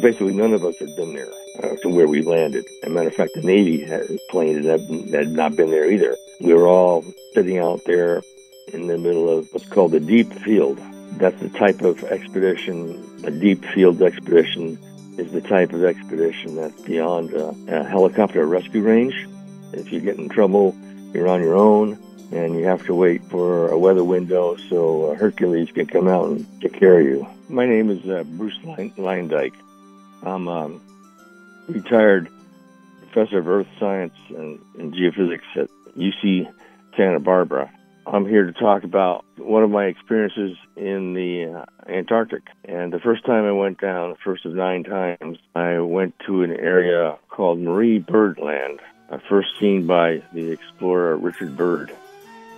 Basically, none of us had been there uh, to where we landed. As a matter of fact, the Navy had plane had, had not been there either. We were all sitting out there in the middle of what's called the deep field. That's the type of expedition, a deep field expedition is the type of expedition that's beyond a, a helicopter rescue range. If you get in trouble, you're on your own and you have to wait for a weather window so Hercules can come out and take care of you. My name is uh, Bruce Luyendyk. I'm a um, retired professor of earth science and, and geophysics at UC Santa Barbara. I'm here to talk about one of my experiences in the uh, Antarctic. And the first time I went down, the first of nine times, I went to an area called Marie Byrd Land, uh, first seen by the explorer Richard Byrd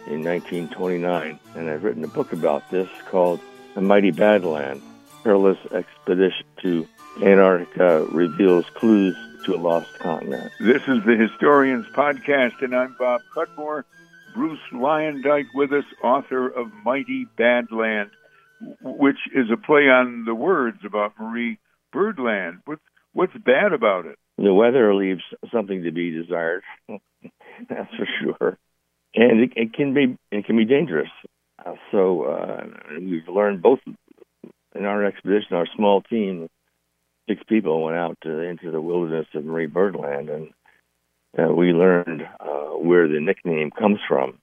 in 1929. And I've written a book about this called The Mighty Badland Perilous Expedition to Antarctica Reveals Clues to a Lost Continent. This is the Historians Podcast, and I'm Bob Cudmore. Bruce Luyendyk with us, author of Mighty Badland, which is a play on the words about Marie Byrd Land. What's, what's bad about it? The weather leaves something to be desired. That's for sure and it, it, can be it can be dangerous. Uh, so uh, we've learned both in our expedition. Our small team, six people, went out to, into the wilderness of Marie Byrd Land, and uh, we learned uh, where the nickname comes from.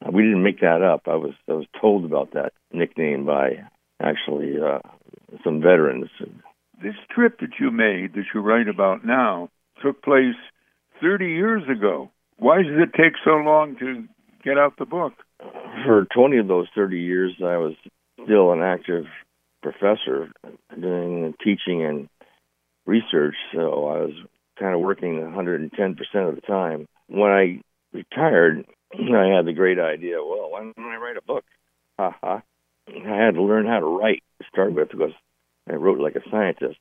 Uh, we didn't make that up. I was I was told about that nickname by actually uh, some veterans. This trip that you made, that you write about now, took place 30 years ago. Why does it take so long to get out the book? For 20 of those 30 years, I was still an active professor doing teaching and research, so I was kind of working 110% of the time. When I retired, I had the great idea, well, why don't I write a book? Ha ha. I had to learn how to write to start with because I wrote like a scientist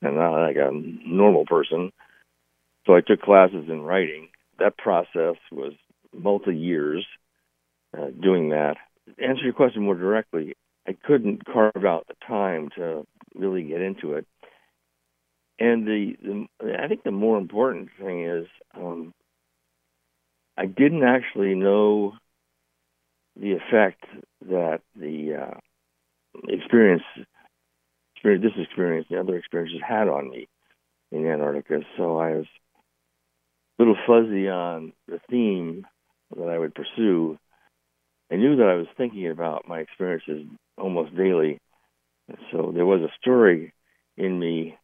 and not like a normal person. So I took classes in writing that process was multi years uh, doing that. To answer your question more directly, I couldn't carve out the time to really get into it. And the, the I think the more important thing is um, I didn't actually know the effect that the uh, experience, experience, this experience, the other experiences had on me in Antarctica. So I was a little fuzzy on the theme that I would pursue. I knew that I was thinking about my experiences almost daily. So there was a story in me,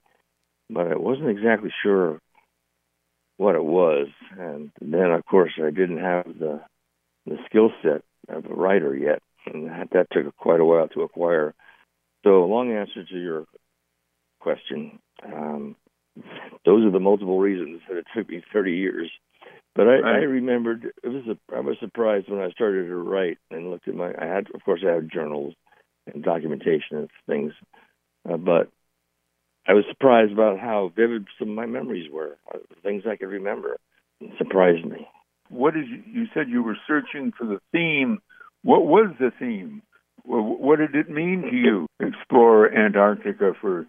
but I wasn't exactly sure what it was. And then, of course, I didn't have the the skill set of a writer yet, and that, that took quite a while to acquire. So, long answer to your question. Um, those are the multiple reasons that it took me 30 years. But I, right. I remembered it was a, I was surprised when I started to write and looked at my I had of course I had journals and documentation and things, uh, but I was surprised about how vivid some of my memories were. Uh, things I could remember it surprised me. What is you said you were searching for the theme? What was the theme? What did it mean to you explore Antarctica for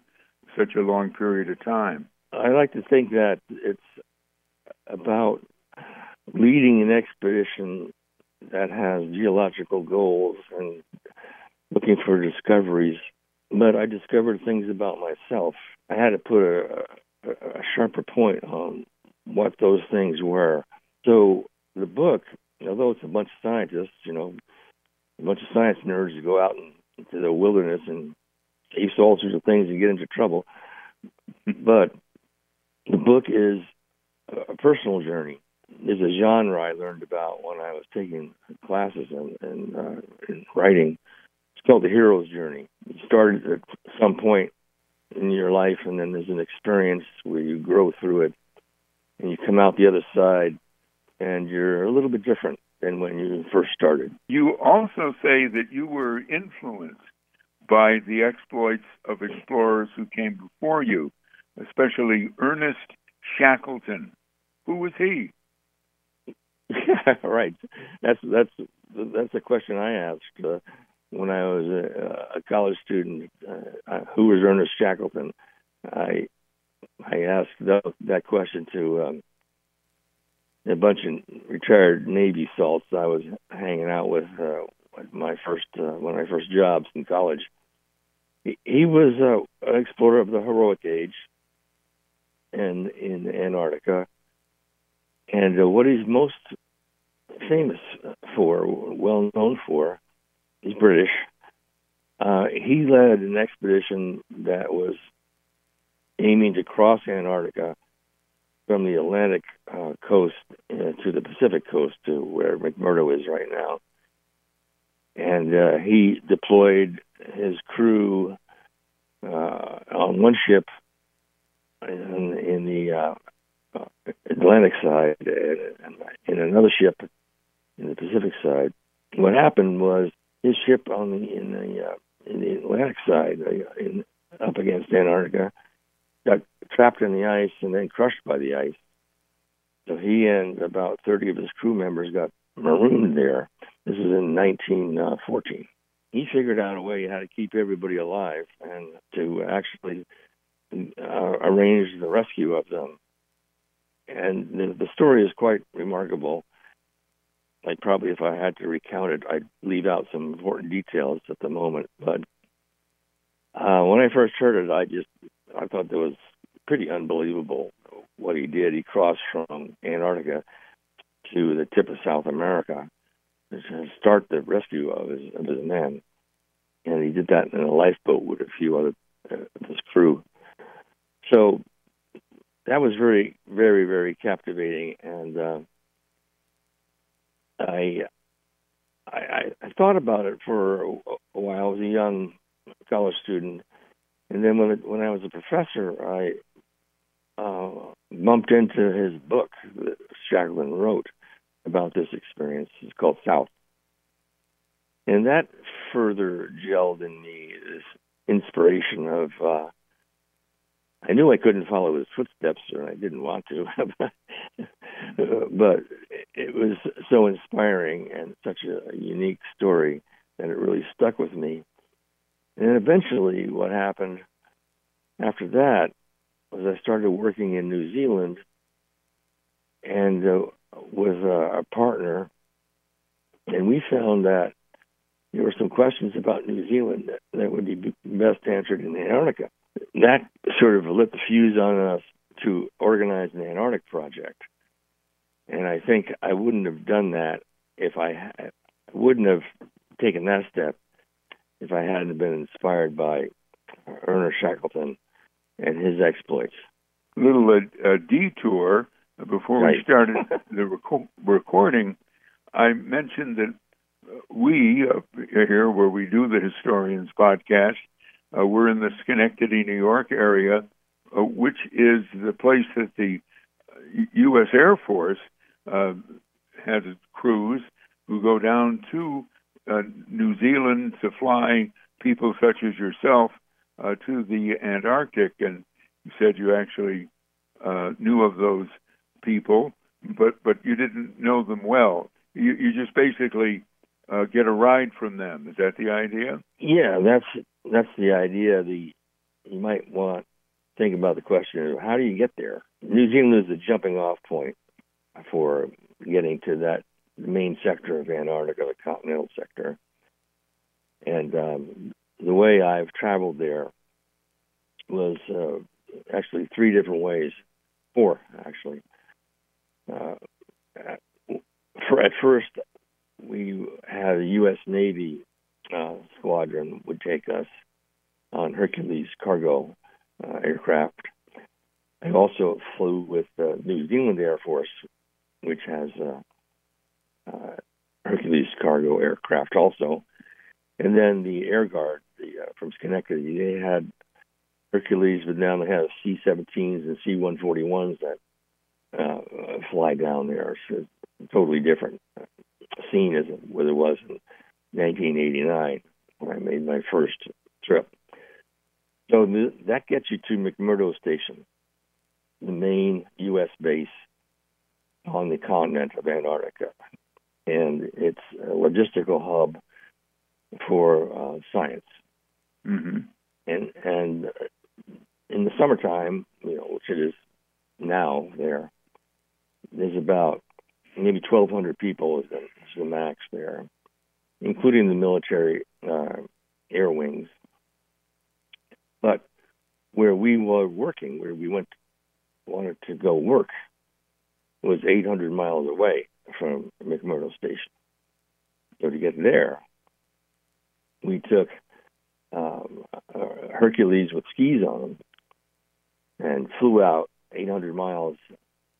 such a long period of time? I like to think that it's about leading an expedition that has geological goals and looking for discoveries. But I discovered things about myself. I had to put a, a, a sharper point on what those things were. So the book, although it's a bunch of scientists, you know, a bunch of science nerds who go out into the wilderness and face all sorts of things and get into trouble. But the book is a personal journey. Is a genre I learned about when I was taking classes in, in, uh, in writing. It's called the hero's journey. You start at some point in your life, and then there's an experience where you grow through it, and you come out the other side, and you're a little bit different than when you first started. You also say that you were influenced by the exploits of explorers who came before you especially Ernest Shackleton. Who was he? Yeah, right. That's that's that's a question I asked uh, when I was a, a college student. Uh, who was Ernest Shackleton? I I asked that, that question to um, a bunch of retired Navy salts I was hanging out with uh, my first uh, one of my first jobs in college. He, he was uh, an explorer of the heroic age, and in Antarctica. And uh, what he's most famous for, well known for, he's British. Uh, he led an expedition that was aiming to cross Antarctica from the Atlantic uh, coast uh, to the Pacific coast to where McMurdo is right now. And uh, he deployed his crew uh, on one ship in, in the uh, Atlantic side and in another ship in the Pacific side. What happened was his ship on the in the uh, in the Atlantic side, uh, in, up against Antarctica, got trapped in the ice and then crushed by the ice. So he and about 30 of his crew members got marooned there. This was in 1914. He figured out a way how to keep everybody alive and to actually uh, arranged the rescue of them. And the, the story is quite remarkable. Like probably if I had to recount it, I'd leave out some important details at the moment. But uh, when I first heard it, I just I thought that was pretty unbelievable what he did. He crossed from Antarctica to the tip of South America to start the rescue of his of his men, and he did that in a lifeboat with a few other uh, his crew so that was very, very, very captivating, and uh, I, I, I thought about it for a, while. I was a young college student, and then when it, when I was a professor, I uh, bumped into his book that Shackleton wrote about this experience. It's called South, and that further gelled in me this inspiration of uh, I knew I couldn't follow his footsteps, and I didn't want to, but it was so inspiring and such a unique story that it really stuck with me. And eventually, what happened after that was I started working in New Zealand and uh, with a, a partner, and we found that there were some questions about New Zealand that, that would be best answered in Antarctica that sort of lit the fuse on us to organize an Antarctic project. And I think I wouldn't have done that if I, I wouldn't have taken that step if I hadn't been inspired by Ernest Shackleton and his exploits. A little uh, detour before right. we started the reco- recording. I mentioned that we uh, here, where we do the Historians podcast, uh, we're in the Schenectady, New York area, uh, which is the place that the U.S. Air Force uh, has crews who go down to uh, New Zealand to fly people such as yourself uh, to the Antarctic. And you said you actually uh, knew of those people, but but you didn't know them well. You, you just basically uh, get a ride from them. Is that the idea? Yeah, that's that's the idea. The you might want to think about the question how do you get there. New Zealand is the jumping off point for getting to that main sector of Antarctica, the continental sector. And um, the way I've traveled there was uh, actually three different ways, four actually. Uh, for at first, we had a U.S. Navy squadron would take us on Hercules cargo uh, aircraft. I also flew with the New Zealand Air Force, which has uh, uh, Hercules cargo aircraft also. And then the Air Guard the, uh, from Schenectady, they had Hercules, but now they have C-17s and C-141s that uh, fly down there. So totally different scene as what it was in 1989 when I made my first trip. So th- that gets you to McMurdo Station, the main U.S. base on the continent of Antarctica, and it's a logistical hub for uh, science. Mm-hmm. And and in the summertime, you know, which it is now there, there's about maybe 1,200 people is the, is the max there, including the military uh, air wings. But where we were working, where we went, wanted to go work, was 800 miles away from McMurdo Station. So to get there, we took um, Hercules with skis on them and flew out 800 miles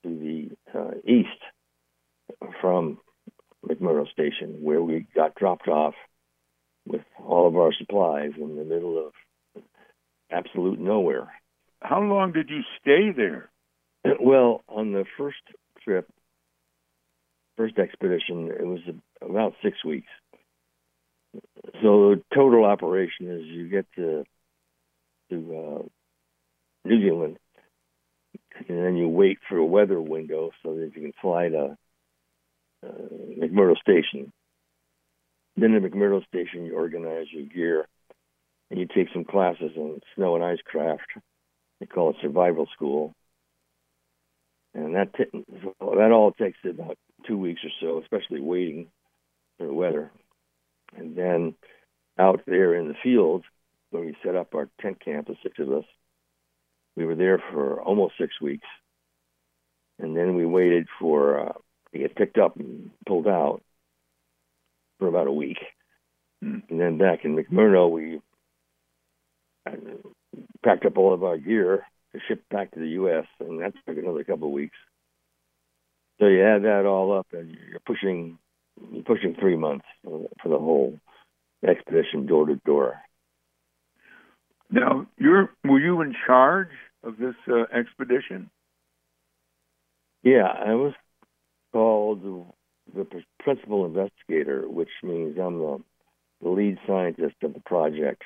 to the uh, east from McMurdo Station, where we got dropped off with all of our supplies in the middle of absolute nowhere. How long did you stay there? Well, on the first trip, first expedition, it was about six weeks. So the total operation is you get to to uh, New Zealand, and then you wait for a weather window so that you can fly to uh, McMurdo Station. Then at McMurdo Station, you organize your gear, and you take some classes on snow and ice craft. They call it survival school, and that t- that all takes about two weeks or so, especially waiting for the weather. And then out there in the field, where we set up our tent camp, the six of us, we were there for almost six weeks. And then we waited for uh, to get picked up and pulled out for about a week. Mm. And then back in McMurdo, we packed up all of our gear to ship back to the U.S., and that took another couple of weeks. So you add that all up, and you're pushing you're pushing three months for the whole expedition, door to door. Now, you're were you in charge of this uh, expedition? Yeah, I was called the, principal investigator, which means I'm the, the lead scientist of the project.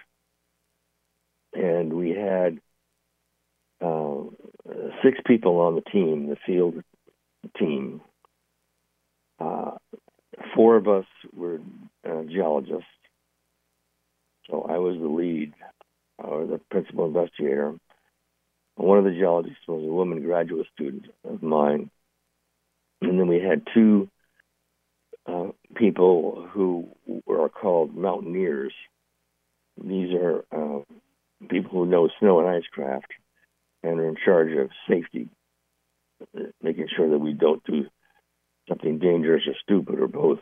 And we had uh, six people on the team, the field team. Uh, four of us were uh, geologists. So I was the lead, or the principal investigator. One of the geologists was a woman graduate student of mine. And then we had two uh, people who are called mountaineers. These are uh, people who know snow and ice craft and are in charge of safety, making sure that we don't do something dangerous or stupid or both.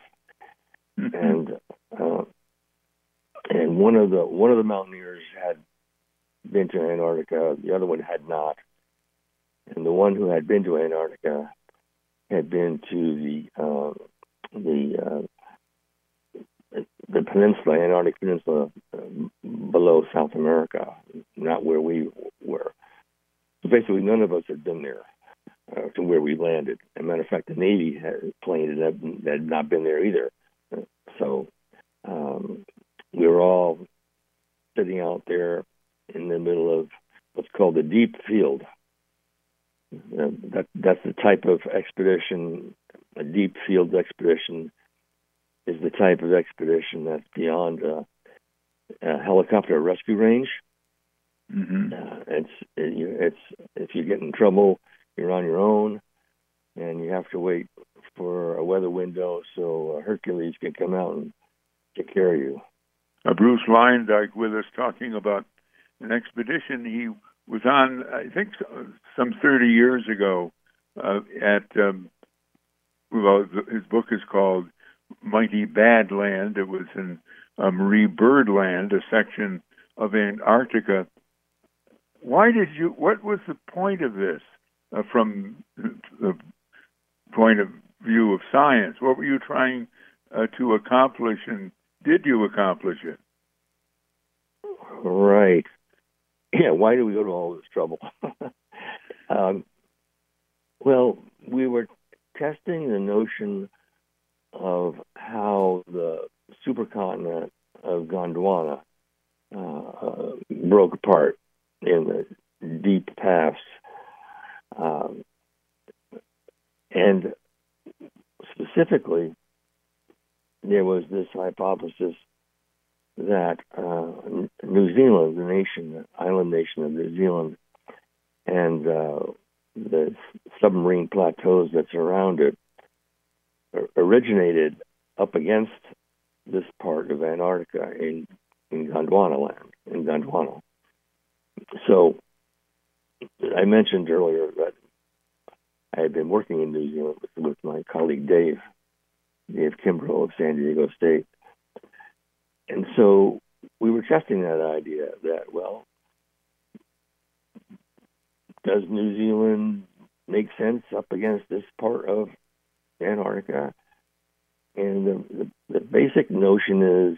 Mm-hmm. And uh, and one of the one of the mountaineers had been to Antarctica, the other one had not. And the one who had been to Antarctica had been to the uh, the uh, the peninsula, Antarctic Peninsula, uh, below South America, not where we were. So basically, none of us had been there uh, to where we landed. As a matter of fact, the Navy had plane that had, had not been there either. So um, we were all sitting out there in the middle of what's called the deep field. Uh, that that's the type of expedition. A deep field expedition is the type of expedition that's beyond a, a helicopter rescue range. Mm-hmm. Uh, it's it's if you get in trouble, you're on your own, and you have to wait for a weather window so Hercules can come out and take care of you. Uh, Bruce Luyendyk with us talking about an expedition he was on, I think, some 30 years ago uh, at, um, well, his book is called Mighty Bad Land. It was in uh, Marie Byrd Land, a section of Antarctica. Why did you, what was the point of this uh, from the point of view of science? What were you trying uh, to accomplish, and did you accomplish it? Right. Yeah. Why do we go to all this trouble? um, well, we were testing the notion of how the supercontinent of Gondwana uh, broke apart in the deep past. Um, and specifically, there was this hypothesis that uh, New Zealand, the nation, the island nation of New Zealand, and uh, the submarine plateaus that surround it originated up against this part of Antarctica in in Gondwana land in Gondwana. So I mentioned earlier that I had been working in New Zealand with, with my colleague Dave, Dave Kimbrough of San Diego State. And so we were testing that idea that, well, does New Zealand make sense up against this part of Antarctica? And the, the, the basic notion is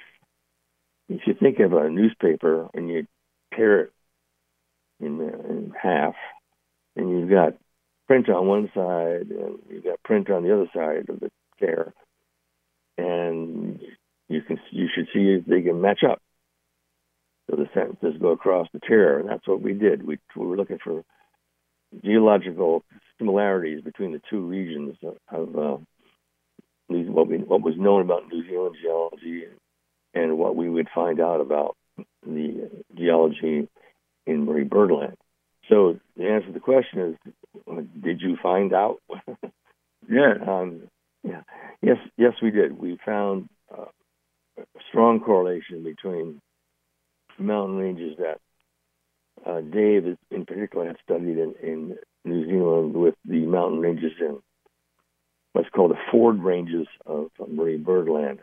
if you think of a newspaper and you tear it in, in half, and you've got print on one side and you've got print on the other side of the tear, and you can you should see if they can match up. So the sentences go across the tear, and that's what we did. We, we were looking for geological similarities between the two regions of uh, what we what was known about New Zealand geology and what we would find out about the geology in Marie Byrd Land. So the answer to the question is, did you find out? yeah. Um, yeah. Yes. Yes, we did. We found uh, a strong correlation between mountain ranges that uh, Dave, in particular, had studied in, in New Zealand with the mountain ranges in what's called the Ford Ranges of Marie Byrd Land.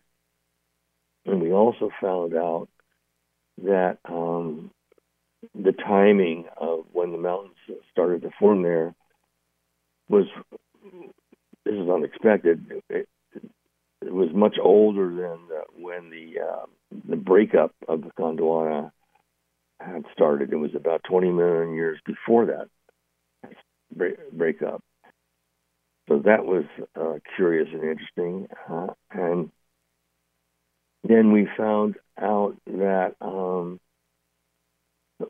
And we also found out that um, the timing of when the mountains started to form there was this is unexpected. It, it was much older than the, when the uh, the breakup of the Gondwana had started. It was about 20 million years before that break, breakup. So that was uh, curious and interesting. Uh, and then we found out that um,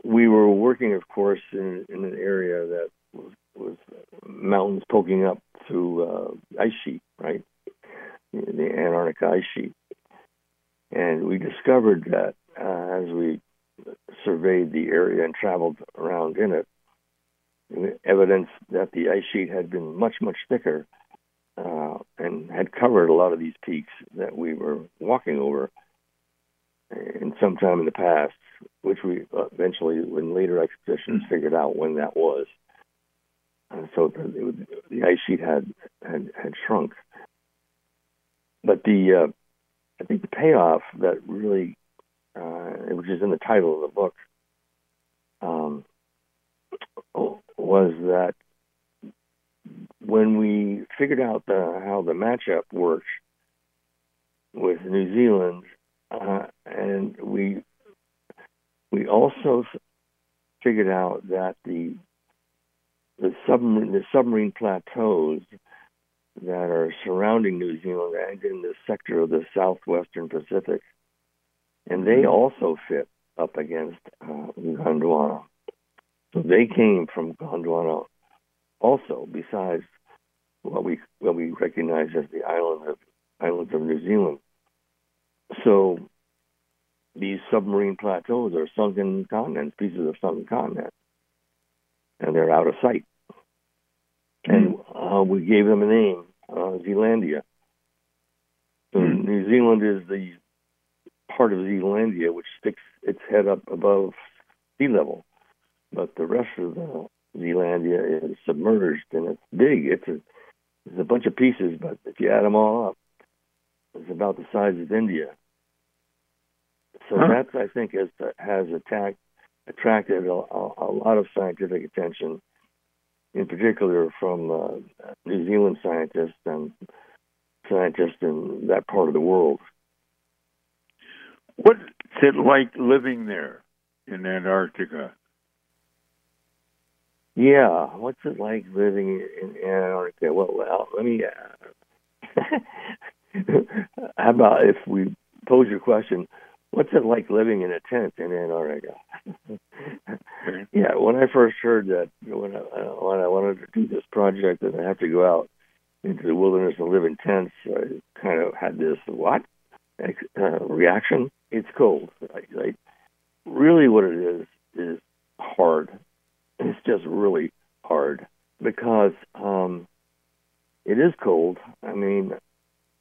we were working, of course, in, in an area that was, was mountains poking up through uh, ice sheet, right? The Antarctic ice sheet. And we discovered that uh, as we surveyed the area and traveled around in it, evidence that the ice sheet had been much, much thicker uh, and had covered a lot of these peaks that we were walking over in some time in the past, which we eventually, in later expeditions, figured out when that was. And so the, the ice sheet had, had had shrunk. But the uh, I think the payoff that really, uh, which is in the title of the book, um, was that when we figured out the, how the matchup works with New Zealand, uh, and we we also figured out that the the submarine the submarine plateaus that are surrounding New Zealand and in the sector of the southwestern Pacific, and they also fit up against uh, Gondwana. So they came from Gondwana also, besides what we what we recognize as the island of islands of New Zealand. So these submarine plateaus are sunken continents, pieces of sunken continent, and they're out of sight. And uh, we gave them a name, uh, Zealandia. So mm. New Zealand is the part of Zealandia which sticks its head up above sea level but the rest of the Zealandia is submerged and it's big. It's a it's a bunch of pieces, but if you add them all up, it's about the size of India. So huh. that's I think has has attacked, attracted a, a, a, lot of scientific attention, in particular from uh, New Zealand scientists and scientists in that part of the world. What's it like living there in Antarctica? Yeah, what's it like living in Antarctica? Well, well let me. Uh, how about if we pose your question? What's it like living in a tent in Antarctica? yeah, when I first heard that, when I, when I wanted to do this project, that I have to go out into the wilderness and live in tents, I kind of had this what uh, reaction. It's cold. Like, really, what it is is hard it's just really hard because um, it is cold. I mean,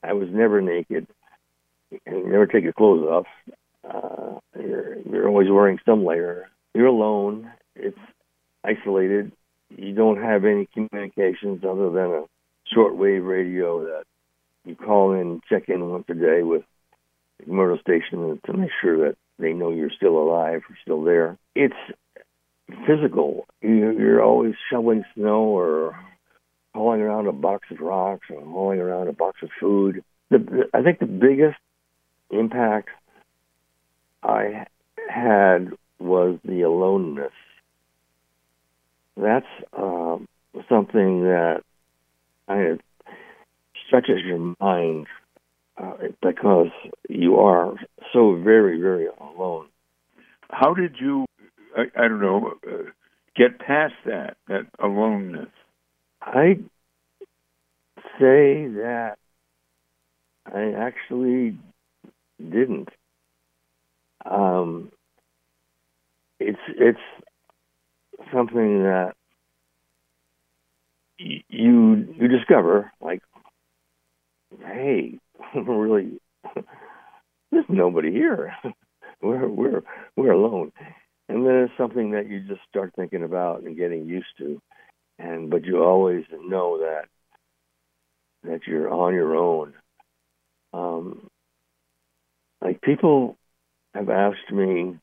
I was never naked. And you never take your clothes off. Uh, you're, you're always wearing some layer. You're alone. It's isolated. You don't have any communications other than a shortwave radio that you call in, check in once a day with McMurdo Station to make sure that they know you're still alive or still there. It's physical. You're always shoveling snow or hauling around a box of rocks or hauling around a box of food. The, I think the biggest impact I had was the aloneness. That's um, something that I stretches your mind uh, because you are so very, very alone. How did you, I, I don't know, uh, get past that, that aloneness? I say that I actually didn't. Um, it's it's something that you you discover like, hey, really, there's nobody here. we're we're we're alone, and then it's something that you just start thinking about and getting used to, and but you always know that that you're on your own. Um, like people have asked me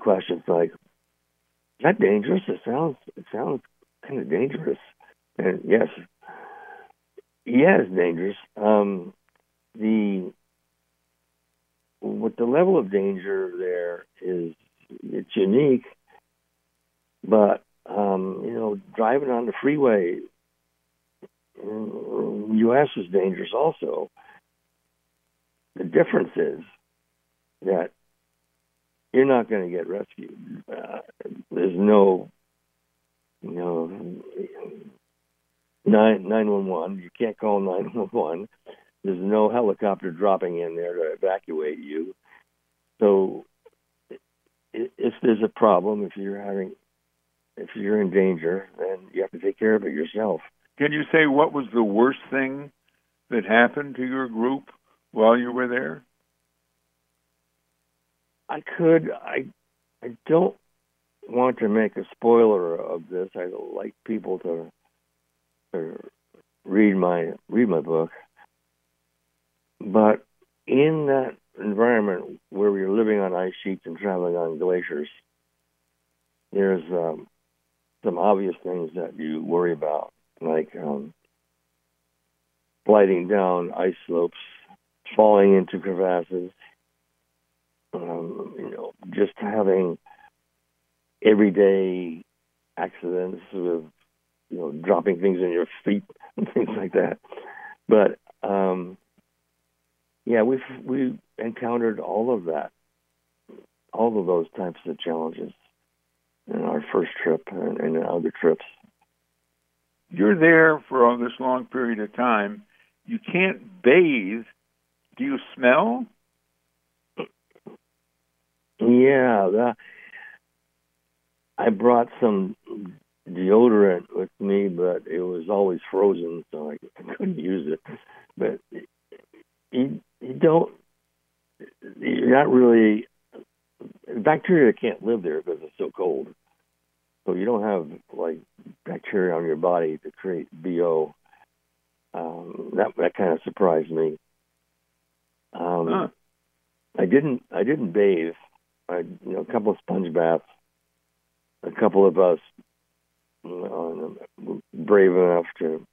questions like, "Is that dangerous?" It sounds it sounds kind of dangerous, and yes, yeah, it's dangerous. Um, the what the level of danger there is it's unique, but um, you know, driving on the freeway U.S. is dangerous also. The difference is that you're not going to get rescued. Uh, there's no, you know, nine nine one one. You can't call nine one one. There's no helicopter dropping in there to evacuate you. So, if there's a problem, if you're having, if you're in danger, then you have to take care of it yourself. Can you say what was the worst thing that happened to your group while you were there? I could. I I don't want to make a spoiler of this. I like people to, read my read my book. But in that environment where we are living on ice sheets and traveling on glaciers, there's um, some obvious things that you worry about like um, sliding down ice slopes, falling into crevasses, um, you know, just having everyday accidents with, you know, dropping things in your feet and things like that. But um, yeah, we've we encountered all of that, all of those types of challenges in our first trip and, and in other trips you're there for all this long period of time. You can't bathe. Do you smell? Yeah, that, I brought some deodorant with me, but it was always frozen, so I couldn't use it. But you, you don't, you're not really, bacteria can't live there because it's so cold. So you don't have like bacteria on your body to create BO. Um, that that kind of surprised me. Um, huh. I didn't I didn't bathe. I you know a couple of sponge baths. A couple of us uh, brave enough to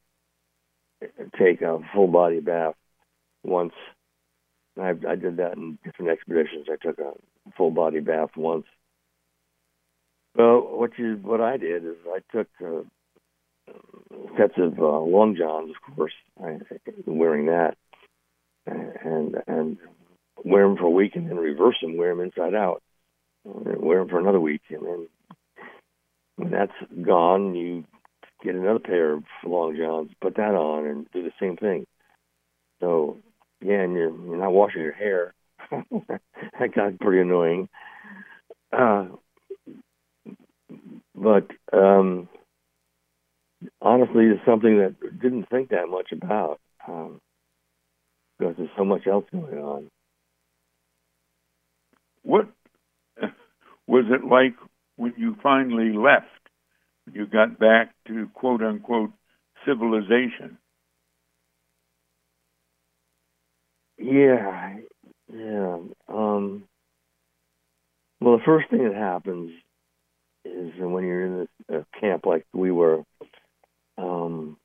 take a full body bath once. I, I did that in different expeditions. I took a full body bath once well, what you what I did is I took uh, sets of uh, long johns, of course, I, wearing that, and and wear them for a week, and then reverse them, wear them inside out, wear them for another week, and then when that's gone, you get another pair of long johns, put that on, and do the same thing. So again, you're, you're not washing your hair. that got pretty annoying. Uh, but um, honestly, it's something that didn't think that much about um, because there's so much else going on. What was it like when you finally left? You got back to quote unquote civilization. Yeah, yeah. Um, well, the first thing that happens is when you're in a camp like we were. Um,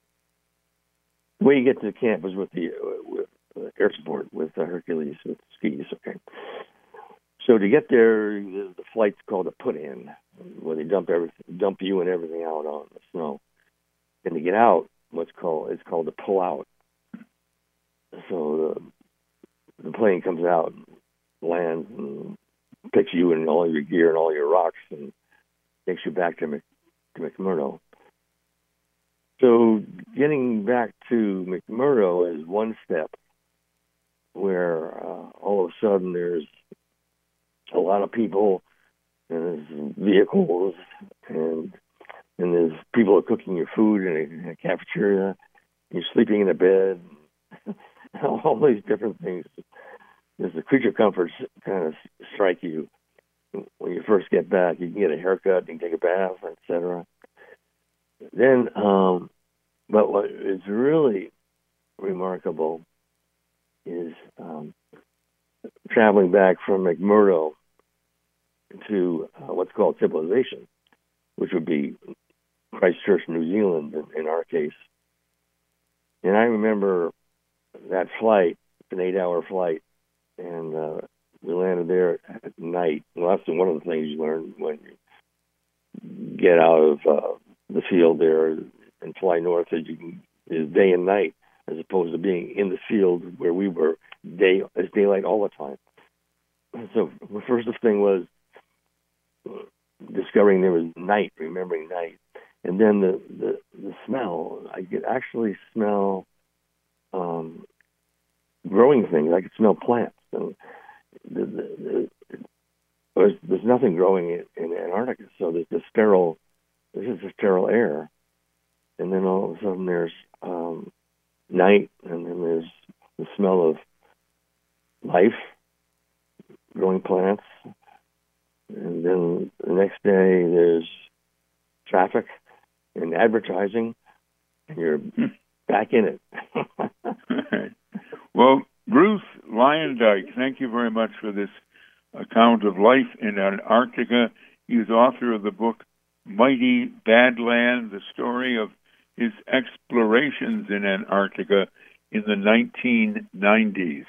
the way you get to the camp is with the with the air support with the Hercules with skis. Okay. So to get there, the flight's called a put in, where they dump everything, dump you and everything out on the snow. And to get out, what's called it's called a pull out. So the the plane comes out, lands, and picks you and all your gear and all your rocks, and takes you back to, Mc, to McMurdo. So getting back to McMurdo is one step where uh, all of a sudden there's a lot of people and there's vehicles and and there's people are cooking your food in a, in a cafeteria. You're sleeping in a bed. all these different things. There's the creature comforts kind of strike you when you first get back. You can get a haircut, you can take a bath, etc. Then, um, but what is really remarkable is um, traveling back from McMurdo to uh, what's called civilization, which would be Christchurch, New Zealand, in, in our case. And I remember that flight, an eight-hour flight, and uh, we landed there at night. Well, that's one of the things you learn when you get out of uh, the field there and fly north. Is you can, is day and night as opposed to being in the field where we were day as daylight all the time. So the first thing was discovering there was night, remembering night, and then the the, the smell. I could actually smell um, growing things. I could smell plants, and the, the, the, there's, there's nothing growing in, in Antarctica, so there's the sterile. This is sterile air, and then all of a sudden there's um, night, and then there's the smell of life, growing plants, and then the next day there's traffic and advertising, and you're hmm. back in it. well, Bruce Luyendyk, thank you very much for this account of life in Antarctica. He's author of the book Mighty Badland, the story of his explorations in Antarctica in the 1990s.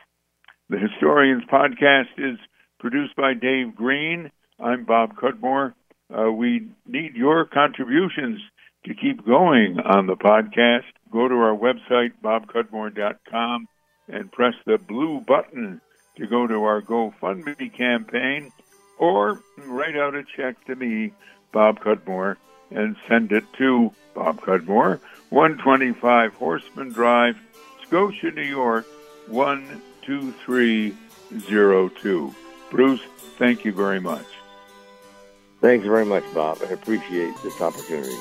The Historians Podcast is produced by Dave Green. I'm Bob Cudmore. Uh, we need your contributions to keep going on the podcast. Go to our website, bobcudmore.com, and press the blue button to go to our GoFundMe campaign, or write out a check to me, Bob Cudmore, and send it to Bob Cudmore, 125 Horseman Drive, Scotia, New York, 12302. Bruce, thank you very much. Thanks very much, Bob. I appreciate this opportunity.